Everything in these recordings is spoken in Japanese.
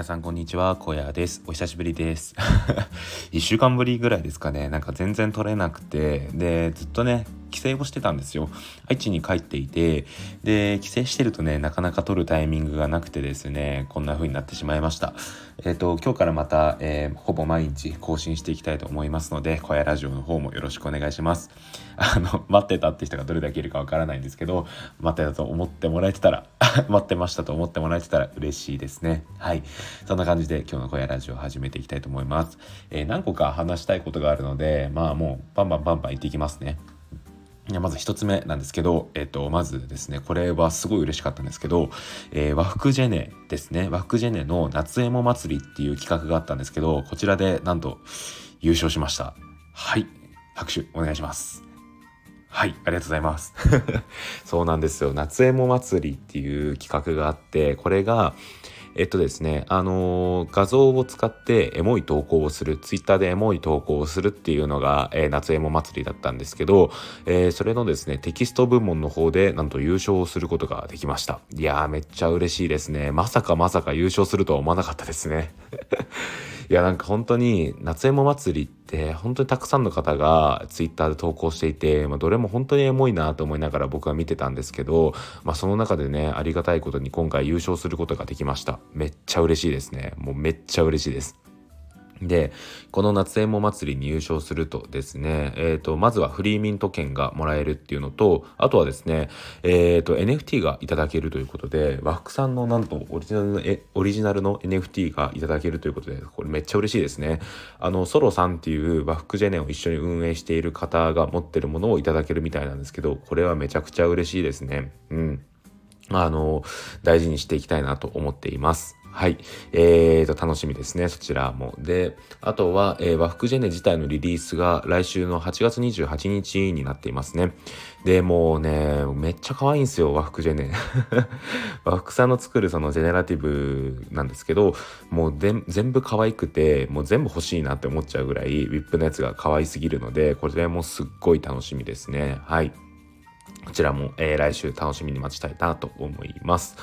皆さんこんにちは、小屋です。お久しぶりです。1週間ぶりぐらいですかね。なんか全然撮れなくて、で、ずっとね、帰省をしてたんですよ。愛知に帰っていて、で、帰省してるとね、なかなか撮るタイミングがなくてですね、こんな風になってしまいました。えっ、ー、と、今日からまた、えー、ほぼ毎日更新していきたいと思いますので、小屋ラジオの方もよろしくお願いします。あの、待ってたって人がどれだけいるかわからないんですけど、待ってたと思ってもらえてたら、待ってましたと思ってもらえてたら嬉しいですね。はい。そんな感じで今日の小屋ラジオを始めていきたいと思います。えー、何個か話したいことがあるので、まあもうバンバンバンバン行っていきますね。まず1つ目なんですけど、えっと、まずですね、これはすごい嬉しかったんですけど、えー、和服ジェネですね、和服ジェネの夏エモ祭りっていう企画があったんですけど、こちらでなんと優勝しました。はい、拍手お願いします。はい、ありがとうございます。そうなんですよ。夏エモ祭りっていう企画があって、これが、えっとですね、あのー、画像を使ってエモい投稿をする、ツイッターでエモい投稿をするっていうのが、えー、夏エモ祭りだったんですけど、えー、それのですね、テキスト部門の方でなんと優勝をすることができました。いやー、めっちゃ嬉しいですね。まさかまさか優勝するとは思わなかったですね。いやなんか本当に夏エモ祭りってで本当にたくさんの方がツイッターで投稿していて、まあ、どれも本当にエモいなと思いながら僕は見てたんですけど、まあ、その中でねありがたいことに今回優勝することができました。めっちゃ嬉しいですね。もうめっちゃ嬉しいです。で、この夏エモ祭りに優勝するとですね、えっ、ー、と、まずはフリーミント券がもらえるっていうのと、あとはですね、えっ、ー、と、NFT がいただけるということで、和服さんのなんとオリジナルの、え、オリジナルの NFT がいただけるということで、これめっちゃ嬉しいですね。あの、ソロさんっていう和服ジェネを一緒に運営している方が持ってるものをいただけるみたいなんですけど、これはめちゃくちゃ嬉しいですね。うん。あの、大事にしていきたいなと思っています。はい。えーと、楽しみですね。そちらも。で、あとは、えー、和服ジェネ自体のリリースが来週の8月28日になっていますね。で、もうね、めっちゃ可愛いんですよ、和服ジェネ。和服さんの作るそのジェネラティブなんですけど、もう全部可愛くて、もう全部欲しいなって思っちゃうぐらい、ウィップのやつが可愛すぎるので、これもすっごい楽しみですね。はい。こちらも、えー、来週楽しみに待ちたいなと思います。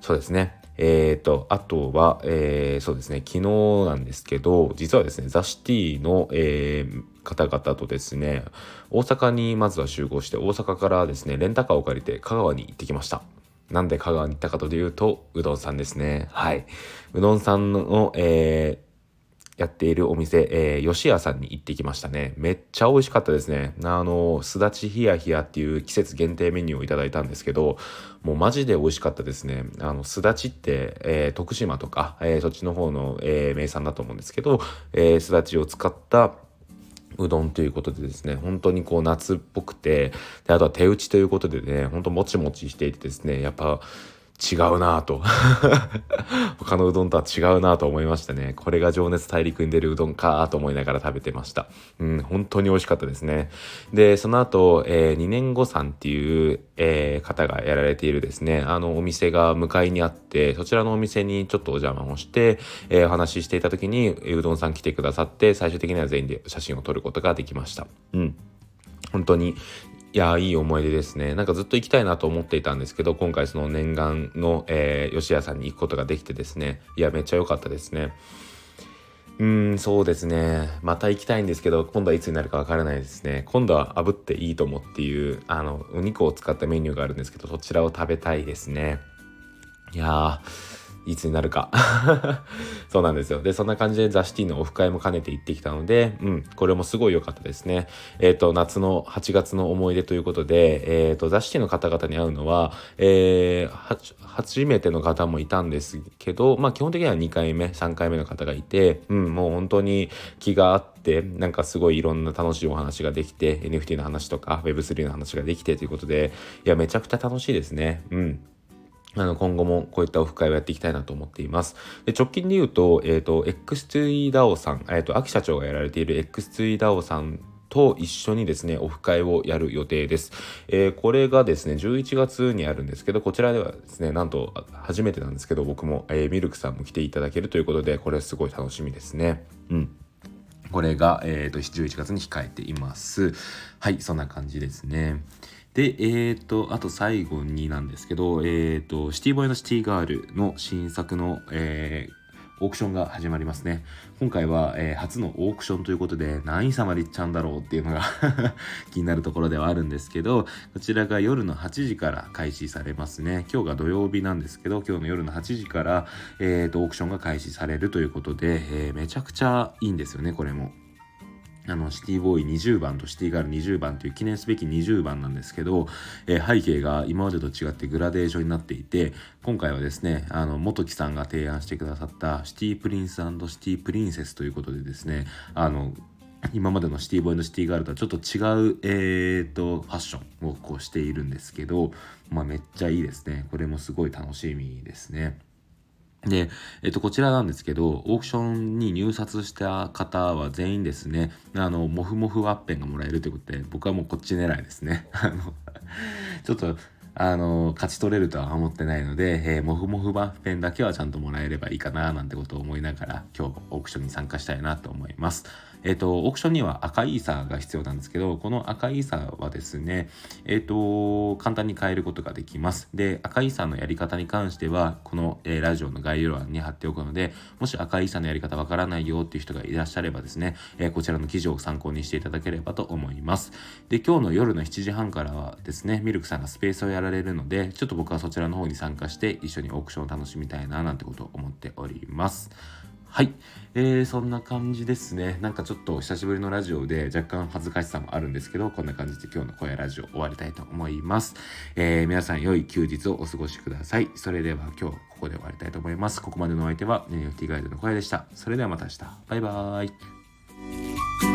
そうですね。えっ、ー、と、あとは、えー、そうですね、昨日なんですけど、実はですね、ザ・シティの、えー、方々とですね、大阪にまずは集合して、大阪からですね、レンタカーを借りて香川に行ってきました。なんで香川に行ったかというと、うどんさんですね。はい。うどんさんの、えー、やっているお店、えー、吉屋さんに行ってきましたね。めっちゃ美味しかったですね。あの、すだちひやひやっていう季節限定メニューをいただいたんですけど、もうマジで美味しかったですね。あの、すだちって、えー、徳島とか、えー、そっちの方の、えー、名産だと思うんですけど、え、すだちを使ったうどんということでですね、本当にこう夏っぽくて、であとは手打ちということでね、ほんともちもちしていてですね、やっぱ、違うなぁと 他のうどんとは違うなぁと思いましたね。これが情熱大陸に出るうどんかぁと思いながら食べてました。うん、本当に美味しかったですね。で、その後、えー、2年後さんっていう、えー、方がやられているですね、あのお店が向かいにあって、そちらのお店にちょっとお邪魔をして、えー、お話ししていた時に、うどんさん来てくださって、最終的には全員で写真を撮ることができました。うん。本当にいやいい思い出ですね。なんかずっと行きたいなと思っていたんですけど、今回その念願の、えー、吉屋さんに行くことができてですね、いや、めっちゃ良かったですね。うーん、そうですね。また行きたいんですけど、今度はいつになるかわからないですね。今度は炙っていいと思っていう、あの、お肉を使ったメニューがあるんですけど、そちらを食べたいですね。いやー、いつになるか そうなんですよ。で、そんな感じでザ・シティのオフ会も兼ねて行ってきたので、うん、これもすごい良かったですね。えっ、ー、と、夏の8月の思い出ということで、えっ、ー、と、ザ・シティの方々に会うのは、えー、初めての方もいたんですけど、まあ基本的には2回目、3回目の方がいて、うん、もう本当に気があって、なんかすごいいろんな楽しいお話ができて、NFT の話とか Web3 の話ができてということで、いや、めちゃくちゃ楽しいですね。うん。あの、今後もこういったオフ会をやっていきたいなと思っています。で直近で言うと、えっ、ー、と、X2DAO さん、えっ、ー、と、秋社長がやられている X2DAO さんと一緒にですね、オフ会をやる予定です。えー、これがですね、11月にあるんですけど、こちらではですね、なんと初めてなんですけど、僕も、えー、ミルクさんも来ていただけるということで、これすごい楽しみですね。うん。これが、えーと、11月に控えています。はい、そんな感じですね。で、えっ、ー、と、あと最後になんですけど、えっ、ー、と、シティボーイのシティガールの新作の、えー、オークションが始まりますね。今回は、え、初のオークションということで、何位差までいっちゃうんだろうっていうのが 気になるところではあるんですけど、こちらが夜の8時から開始されますね。今日が土曜日なんですけど、今日の夜の8時から、えーと、オークションが開始されるということで、え、めちゃくちゃいいんですよね、これも。あの、シティボーイ20番とシティガール20番という記念すべき20番なんですけど、えー、背景が今までと違ってグラデーションになっていて、今回はですね、あの、元木さんが提案してくださったシティプリンスシティプリンセスということでですね、あの、今までのシティボーイのシティガールとはちょっと違う、えーと、ファッションをこうしているんですけど、まあめっちゃいいですね。これもすごい楽しみですね。で、えっと、こちらなんですけど、オークションに入札した方は全員ですね、あの、モフモフワッペンがもらえるということで、僕はもうこっち狙いですね。あの、ちょっと、あの、勝ち取れるとは思ってないので、えー、モフモフワッペンだけはちゃんともらえればいいかな、なんてことを思いながら、今日オークションに参加したいなと思います。えっ、と、オークションには赤いイーサーが必要なんですけど、この赤いイーサーはですね、えっ、と、簡単に変えることができます。で、赤いイーサーのやり方に関しては、この、えー、ラジオの概要欄に貼っておくので、もし赤いイーサーのやり方わからないよっていう人がいらっしゃればですね、えこちらの記事を参考にしていただければと思います。で、今日の夜の7時半からはですね、ミルクさんがスペースをやられるので、ちょっと僕はそちらの方に参加して一緒にオークションを楽しみたいななんてことを思っております。はい。えー、そんな感じですね。なんかちょっと久しぶりのラジオで若干恥ずかしさもあるんですけど、こんな感じで今日の声ラジオ終わりたいと思います。えー、皆さん良い休日をお過ごしください。それでは今日ここで終わりたいと思います。ここまでのお相手は NFT ガイドの小屋でした。それではまた明日。バイバーイ。